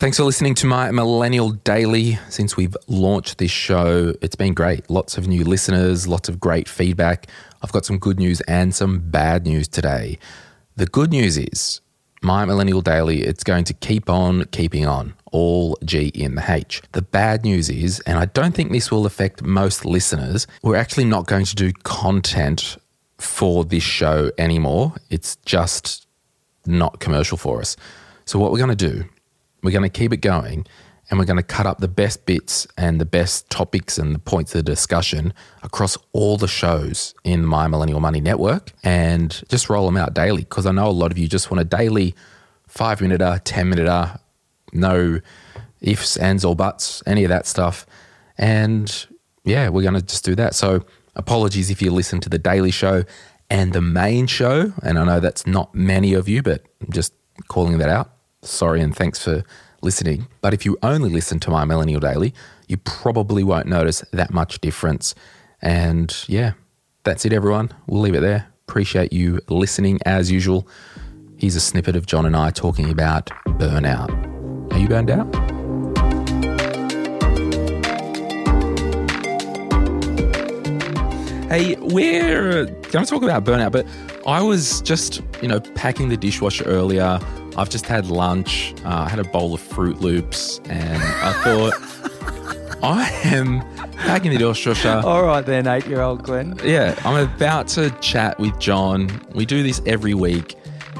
Thanks for listening to my Millennial Daily. Since we've launched this show, it's been great. Lots of new listeners, lots of great feedback. I've got some good news and some bad news today. The good news is my Millennial Daily, it's going to keep on keeping on, all G in the H. The bad news is, and I don't think this will affect most listeners, we're actually not going to do content for this show anymore. It's just not commercial for us. So, what we're going to do we're going to keep it going and we're going to cut up the best bits and the best topics and the points of discussion across all the shows in My Millennial Money Network and just roll them out daily because I know a lot of you just want a daily five minute, 10 minute, no ifs, ands, or buts, any of that stuff. And yeah, we're going to just do that. So apologies if you listen to the daily show and the main show. And I know that's not many of you, but I'm just calling that out sorry and thanks for listening. But if you only listen to my Millennial Daily, you probably won't notice that much difference. And yeah, that's it, everyone. We'll leave it there. Appreciate you listening as usual. Here's a snippet of John and I talking about burnout. Are you burned out? Hey, we're going to talk about burnout, but I was just, you know, packing the dishwasher earlier I've just had lunch. Uh, I had a bowl of Froot Loops, and I thought I am packing the dishwasher. All right, then, eight-year-old Glenn. Yeah, I'm about to chat with John. We do this every week,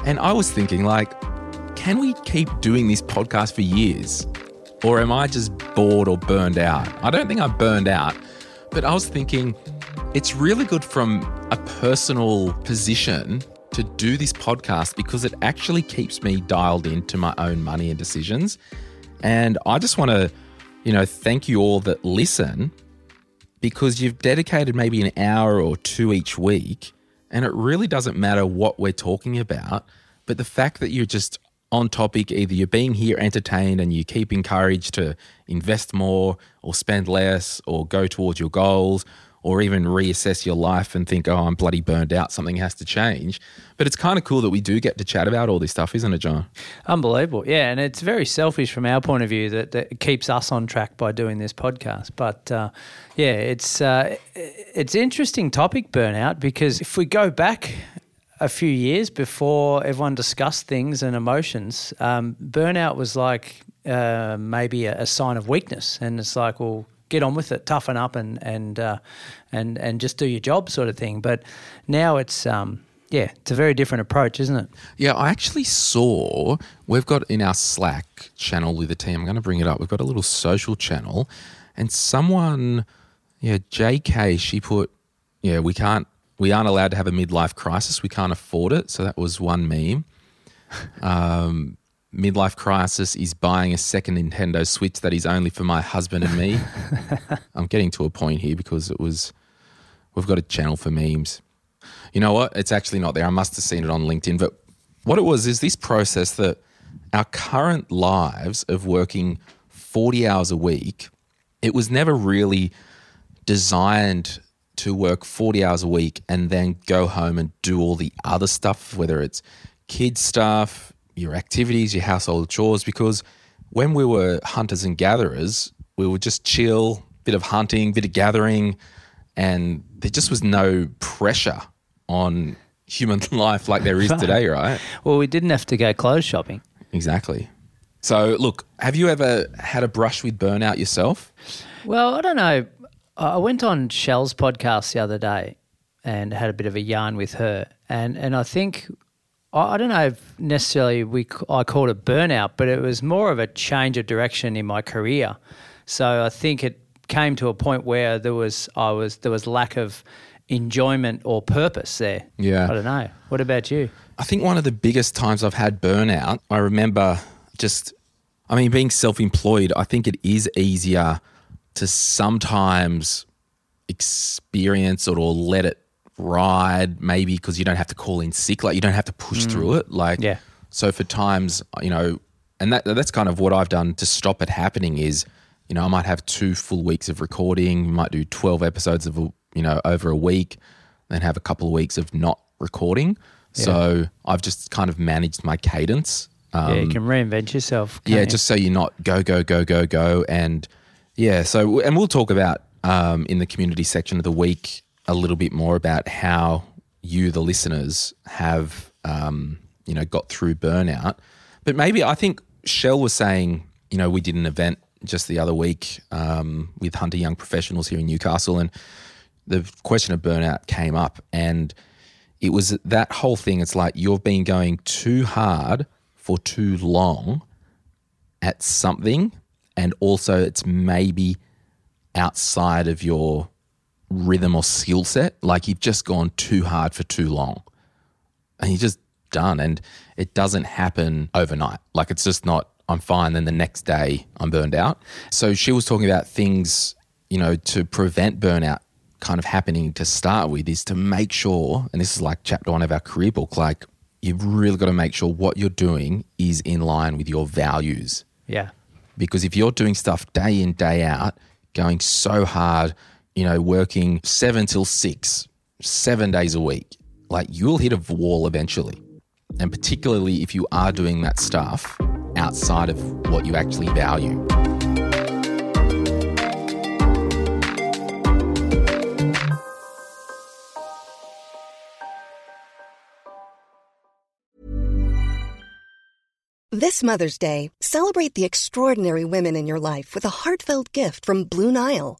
and I was thinking, like, can we keep doing this podcast for years, or am I just bored or burned out? I don't think I'm burned out, but I was thinking it's really good from a personal position to do this podcast because it actually keeps me dialed into my own money and decisions. And I just want to, you know, thank you all that listen because you've dedicated maybe an hour or two each week. And it really doesn't matter what we're talking about, but the fact that you're just on topic, either you're being here entertained and you keep encouraged to invest more or spend less or go towards your goals or even reassess your life and think, oh, I'm bloody burned out, something has to change. But it's kind of cool that we do get to chat about all this stuff, isn't it, John? Unbelievable. Yeah. And it's very selfish from our point of view that, that keeps us on track by doing this podcast. But uh, yeah, it's, uh, it's interesting topic, burnout, because if we go back a few years before everyone discussed things and emotions, um, burnout was like uh, maybe a, a sign of weakness. And it's like, well, get on with it, toughen up, and and uh, and and just do your job, sort of thing. But now it's um, yeah, it's a very different approach, isn't it? Yeah, I actually saw we've got in our Slack channel with the team. I'm going to bring it up. We've got a little social channel, and someone, yeah, JK, she put, yeah, we can't, we aren't allowed to have a midlife crisis. We can't afford it. So that was one meme. Um, midlife crisis is buying a second Nintendo Switch that is only for my husband and me. I'm getting to a point here because it was, we've got a channel for memes. You know what? It's actually not there. I must have seen it on LinkedIn. But what it was is this process that our current lives of working 40 hours a week, it was never really designed to work 40 hours a week and then go home and do all the other stuff, whether it's kids stuff, your activities, your household chores, because when we were hunters and gatherers, we would just chill, bit of hunting, bit of gathering, and there just was no pressure on human life like there is today, right? Well, we didn't have to go clothes shopping. Exactly. So, look, have you ever had a brush with burnout yourself? Well, I don't know. I went on Shell's podcast the other day and had a bit of a yarn with her, and and I think I don't know if necessarily we I called it burnout, but it was more of a change of direction in my career. So I think it came to a point where there was I was there was lack of enjoyment or purpose there. Yeah. I don't know. What about you? I think one of the biggest times I've had burnout, I remember just I mean being self-employed, I think it is easier to sometimes experience it or let it ride, maybe because you don't have to call in sick, like you don't have to push mm. through it. Like, yeah. So for times, you know, and that that's kind of what I've done to stop it happening is, you know, I might have two full weeks of recording, might do twelve episodes of you know over a week, then have a couple of weeks of not recording. Yeah. So I've just kind of managed my cadence yeah, you can reinvent yourself. yeah, you? just so you're not go go go go go, and yeah. So and we'll talk about um, in the community section of the week a little bit more about how you, the listeners, have um, you know got through burnout. But maybe I think Shell was saying, you know, we did an event just the other week um, with Hunter Young Professionals here in Newcastle, and the question of burnout came up, and it was that whole thing. It's like you've been going too hard for too long at something, and also it's maybe outside of your rhythm or skill set. Like you've just gone too hard for too long, and you're just done. And it doesn't happen overnight. Like it's just not. I'm fine. Then the next day I'm burned out. So she was talking about things, you know, to prevent burnout kind of happening to start with is to make sure, and this is like chapter one of our career book, like you've really got to make sure what you're doing is in line with your values. yeah, Because if you're doing stuff day in, day out, going so hard, you know, working seven till six, seven days a week, like you'll hit a wall eventually. And particularly if you are doing that stuff outside of what you actually value. This Mother's Day, celebrate the extraordinary women in your life with a heartfelt gift from Blue Nile.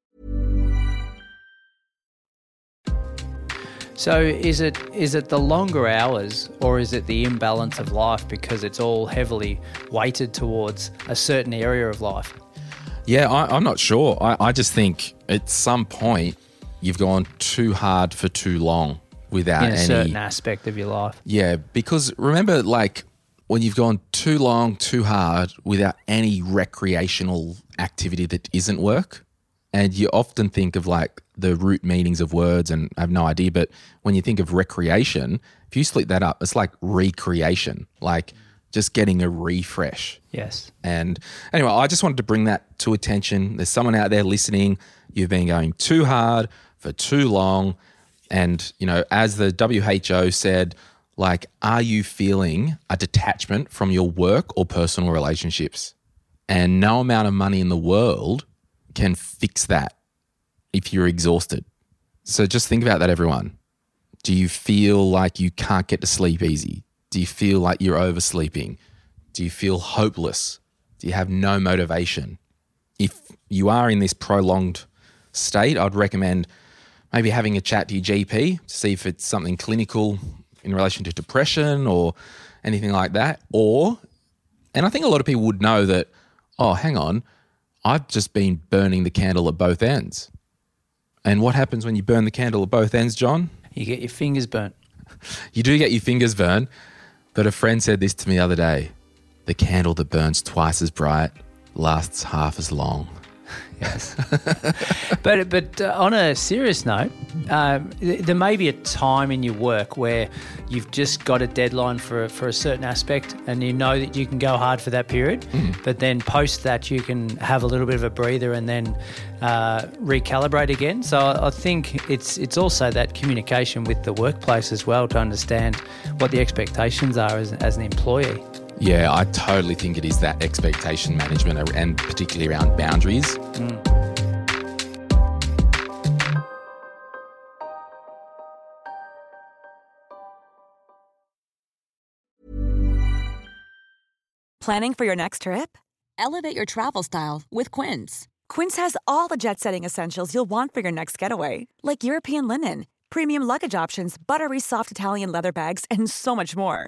So is it is it the longer hours or is it the imbalance of life because it's all heavily weighted towards a certain area of life? Yeah, I, I'm not sure. I, I just think at some point you've gone too hard for too long without In a any. certain aspect of your life. Yeah, because remember, like when you've gone too long, too hard without any recreational activity that isn't work. And you often think of like the root meanings of words, and I have no idea. But when you think of recreation, if you split that up, it's like recreation, like just getting a refresh. Yes. And anyway, I just wanted to bring that to attention. There's someone out there listening. You've been going too hard for too long. And, you know, as the WHO said, like, are you feeling a detachment from your work or personal relationships? And no amount of money in the world can fix that if you're exhausted. So just think about that, everyone. Do you feel like you can't get to sleep easy? Do you feel like you're oversleeping? Do you feel hopeless? Do you have no motivation? If you are in this prolonged state, I'd recommend maybe having a chat to your GP to see if it's something clinical in relation to depression or anything like that. Or, and I think a lot of people would know that, oh, hang on, I've just been burning the candle at both ends. And what happens when you burn the candle at both ends, John? You get your fingers burnt. You do get your fingers burnt. but a friend said this to me the other day the candle that burns twice as bright lasts half as long. Yes. but but uh, on a serious note, um, th- there may be a time in your work where you've just got a deadline for a, for a certain aspect, and you know that you can go hard for that period. But then post that, you can have a little bit of a breather and then uh, recalibrate again. So I I think it's it's also that communication with the workplace as well to understand what the expectations are as, as an employee. Yeah, I totally think it is that expectation management and particularly around boundaries. Planning for your next trip? Elevate your travel style with Quince. Quince has all the jet setting essentials you'll want for your next getaway, like European linen, premium luggage options, buttery soft Italian leather bags, and so much more.